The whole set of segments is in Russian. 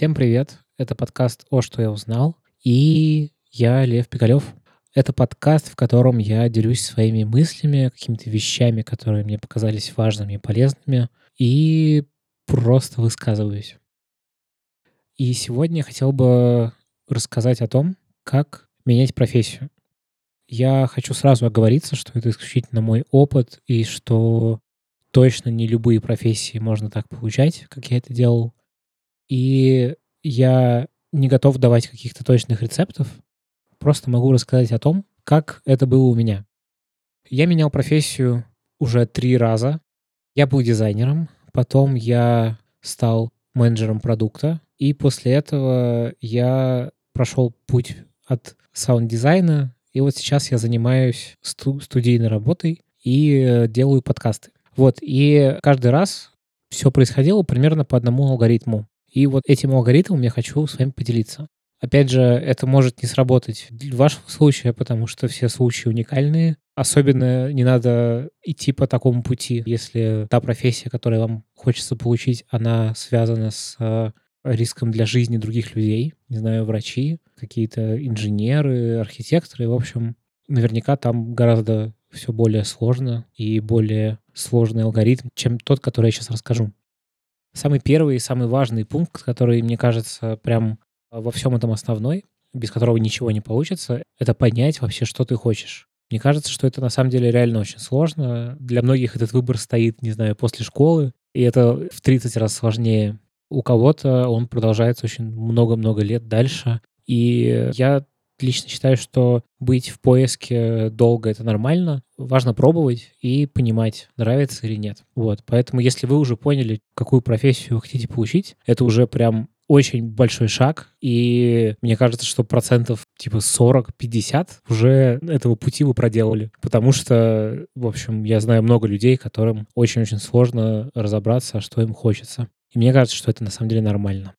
Всем привет! Это подкаст «О, что я узнал». И я Лев Пигалев. Это подкаст, в котором я делюсь своими мыслями, какими-то вещами, которые мне показались важными и полезными, и просто высказываюсь. И сегодня я хотел бы рассказать о том, как менять профессию. Я хочу сразу оговориться, что это исключительно мой опыт, и что точно не любые профессии можно так получать, как я это делал. И я не готов давать каких-то точных рецептов, просто могу рассказать о том, как это было у меня. Я менял профессию уже три раза. Я был дизайнером, потом я стал менеджером продукта, и после этого я прошел путь от саунд-дизайна, и вот сейчас я занимаюсь сту- студийной работой и делаю подкасты. Вот, и каждый раз все происходило примерно по одному алгоритму. И вот этим алгоритмом я хочу с вами поделиться. Опять же, это может не сработать в вашем случае, потому что все случаи уникальные. Особенно не надо идти по такому пути, если та профессия, которую вам хочется получить, она связана с э, риском для жизни других людей. Не знаю, врачи, какие-то инженеры, архитекторы. В общем, наверняка там гораздо все более сложно и более сложный алгоритм, чем тот, который я сейчас расскажу. Самый первый и самый важный пункт, который, мне кажется, прям во всем этом основной, без которого ничего не получится, это понять вообще, что ты хочешь. Мне кажется, что это на самом деле реально очень сложно. Для многих этот выбор стоит, не знаю, после школы, и это в 30 раз сложнее. У кого-то он продолжается очень много-много лет дальше. И я лично считаю, что быть в поиске долго — это нормально. Важно пробовать и понимать, нравится или нет. Вот. Поэтому если вы уже поняли, какую профессию вы хотите получить, это уже прям очень большой шаг, и мне кажется, что процентов типа 40-50 уже этого пути вы проделали. Потому что, в общем, я знаю много людей, которым очень-очень сложно разобраться, что им хочется. И мне кажется, что это на самом деле нормально.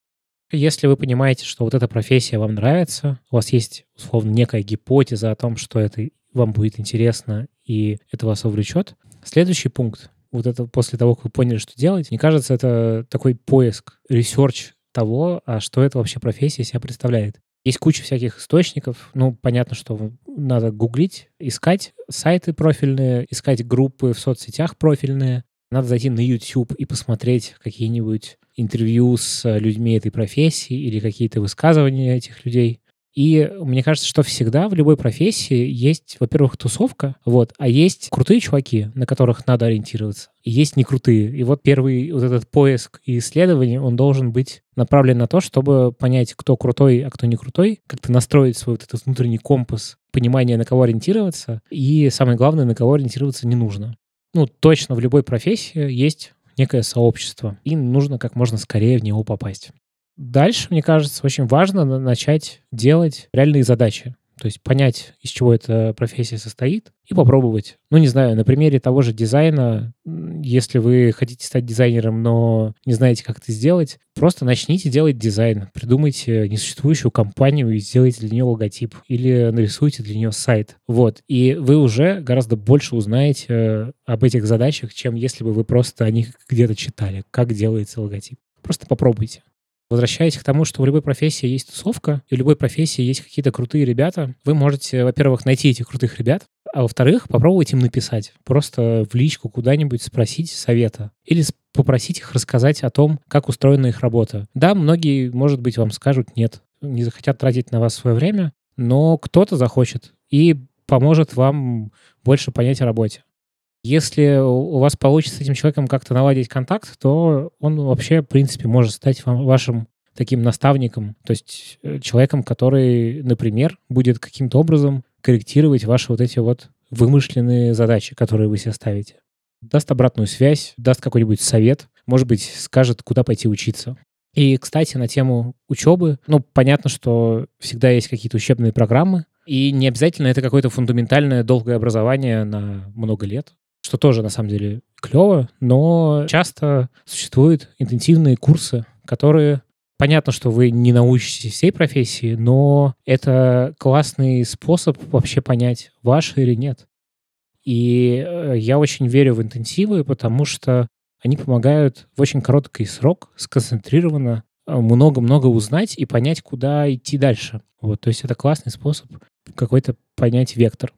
Если вы понимаете, что вот эта профессия вам нравится, у вас есть, условно, некая гипотеза о том, что это вам будет интересно и это вас увлечет, следующий пункт, вот это после того, как вы поняли, что делать, мне кажется, это такой поиск, research того, а что это вообще профессия себя представляет. Есть куча всяких источников. Ну, понятно, что надо гуглить, искать сайты профильные, искать группы в соцсетях профильные. Надо зайти на YouTube и посмотреть какие-нибудь интервью с людьми этой профессии или какие-то высказывания этих людей. И мне кажется, что всегда в любой профессии есть, во-первых, тусовка, вот, а есть крутые чуваки, на которых надо ориентироваться, и есть не крутые. И вот первый вот этот поиск и исследование, он должен быть направлен на то, чтобы понять, кто крутой, а кто не крутой, как-то настроить свой вот этот внутренний компас, понимание, на кого ориентироваться, и самое главное, на кого ориентироваться не нужно. Ну, точно в любой профессии есть некое сообщество, и нужно как можно скорее в него попасть. Дальше, мне кажется, очень важно начать делать реальные задачи. То есть понять, из чего эта профессия состоит, и попробовать. Ну, не знаю, на примере того же дизайна, если вы хотите стать дизайнером, но не знаете, как это сделать, просто начните делать дизайн. Придумайте несуществующую компанию и сделайте для нее логотип. Или нарисуйте для нее сайт. Вот. И вы уже гораздо больше узнаете э, об этих задачах, чем если бы вы просто о них где-то читали, как делается логотип. Просто попробуйте. Возвращаясь к тому, что в любой профессии есть тусовка, и в любой профессии есть какие-то крутые ребята, вы можете, во-первых, найти этих крутых ребят, а во-вторых, попробовать им написать. Просто в личку куда-нибудь спросить совета. Или попросить их рассказать о том, как устроена их работа. Да, многие, может быть, вам скажут нет, не захотят тратить на вас свое время, но кто-то захочет и поможет вам больше понять о работе. Если у вас получится с этим человеком как-то наладить контакт, то он вообще, в принципе, может стать вам, вашим таким наставником, то есть э, человеком, который, например, будет каким-то образом корректировать ваши вот эти вот вымышленные задачи, которые вы себе ставите. Даст обратную связь, даст какой-нибудь совет, может быть, скажет, куда пойти учиться. И, кстати, на тему учебы, ну, понятно, что всегда есть какие-то учебные программы, и не обязательно это какое-то фундаментальное долгое образование на много лет что тоже на самом деле клево, но часто существуют интенсивные курсы, которые Понятно, что вы не научитесь всей профессии, но это классный способ вообще понять, ваш или нет. И э, я очень верю в интенсивы, потому что они помогают в очень короткий срок сконцентрированно много-много узнать и понять, куда идти дальше. Вот, то есть это классный способ какой-то понять вектор.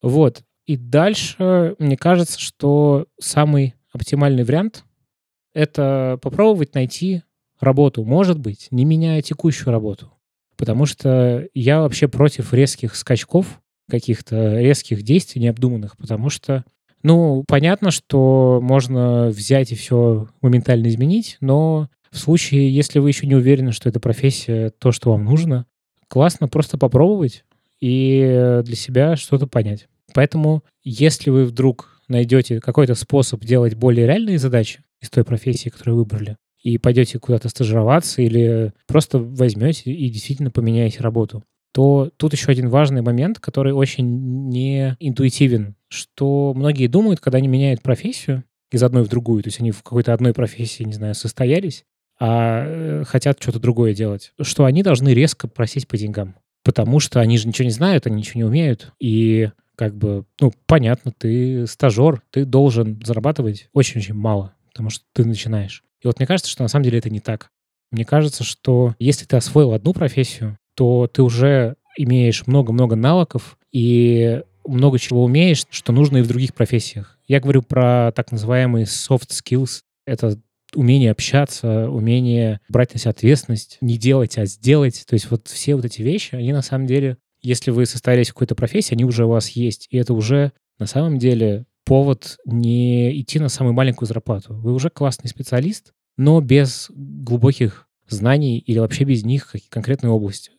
Вот. И дальше, мне кажется, что самый оптимальный вариант — это попробовать найти работу, может быть, не меняя текущую работу. Потому что я вообще против резких скачков, каких-то резких действий необдуманных, потому что, ну, понятно, что можно взять и все моментально изменить, но в случае, если вы еще не уверены, что эта профессия то, что вам нужно, классно просто попробовать и для себя что-то понять. Поэтому, если вы вдруг найдете какой-то способ делать более реальные задачи из той профессии, которую выбрали, и пойдете куда-то стажироваться или просто возьмете и действительно поменяете работу, то тут еще один важный момент, который очень не интуитивен, что многие думают, когда они меняют профессию из одной в другую, то есть они в какой-то одной профессии, не знаю, состоялись, а э, хотят что-то другое делать, что они должны резко просить по деньгам, потому что они же ничего не знают, они ничего не умеют, и как бы, ну, понятно, ты стажер, ты должен зарабатывать очень-очень мало, потому что ты начинаешь. И вот мне кажется, что на самом деле это не так. Мне кажется, что если ты освоил одну профессию, то ты уже имеешь много-много навыков и много чего умеешь, что нужно и в других профессиях. Я говорю про так называемые soft skills. Это умение общаться, умение брать на себя ответственность, не делать, а сделать. То есть вот все вот эти вещи, они на самом деле если вы состоялись в какой-то профессии, они уже у вас есть. И это уже на самом деле повод не идти на самую маленькую зарплату. Вы уже классный специалист, но без глубоких знаний или вообще без них конкретной области.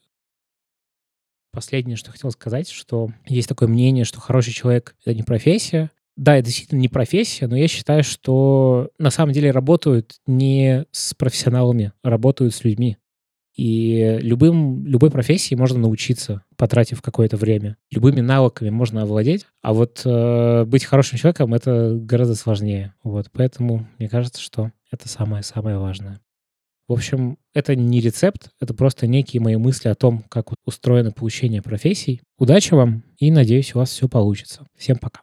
Последнее, что хотел сказать, что есть такое мнение, что хороший человек — это не профессия. Да, это действительно не профессия, но я считаю, что на самом деле работают не с профессионалами, работают с людьми. И любым, любой профессии можно научиться, потратив какое-то время. Любыми навыками можно овладеть, а вот э, быть хорошим человеком — это гораздо сложнее. Вот, поэтому мне кажется, что это самое-самое важное. В общем, это не рецепт, это просто некие мои мысли о том, как устроено получение профессий. Удачи вам и надеюсь, у вас все получится. Всем пока.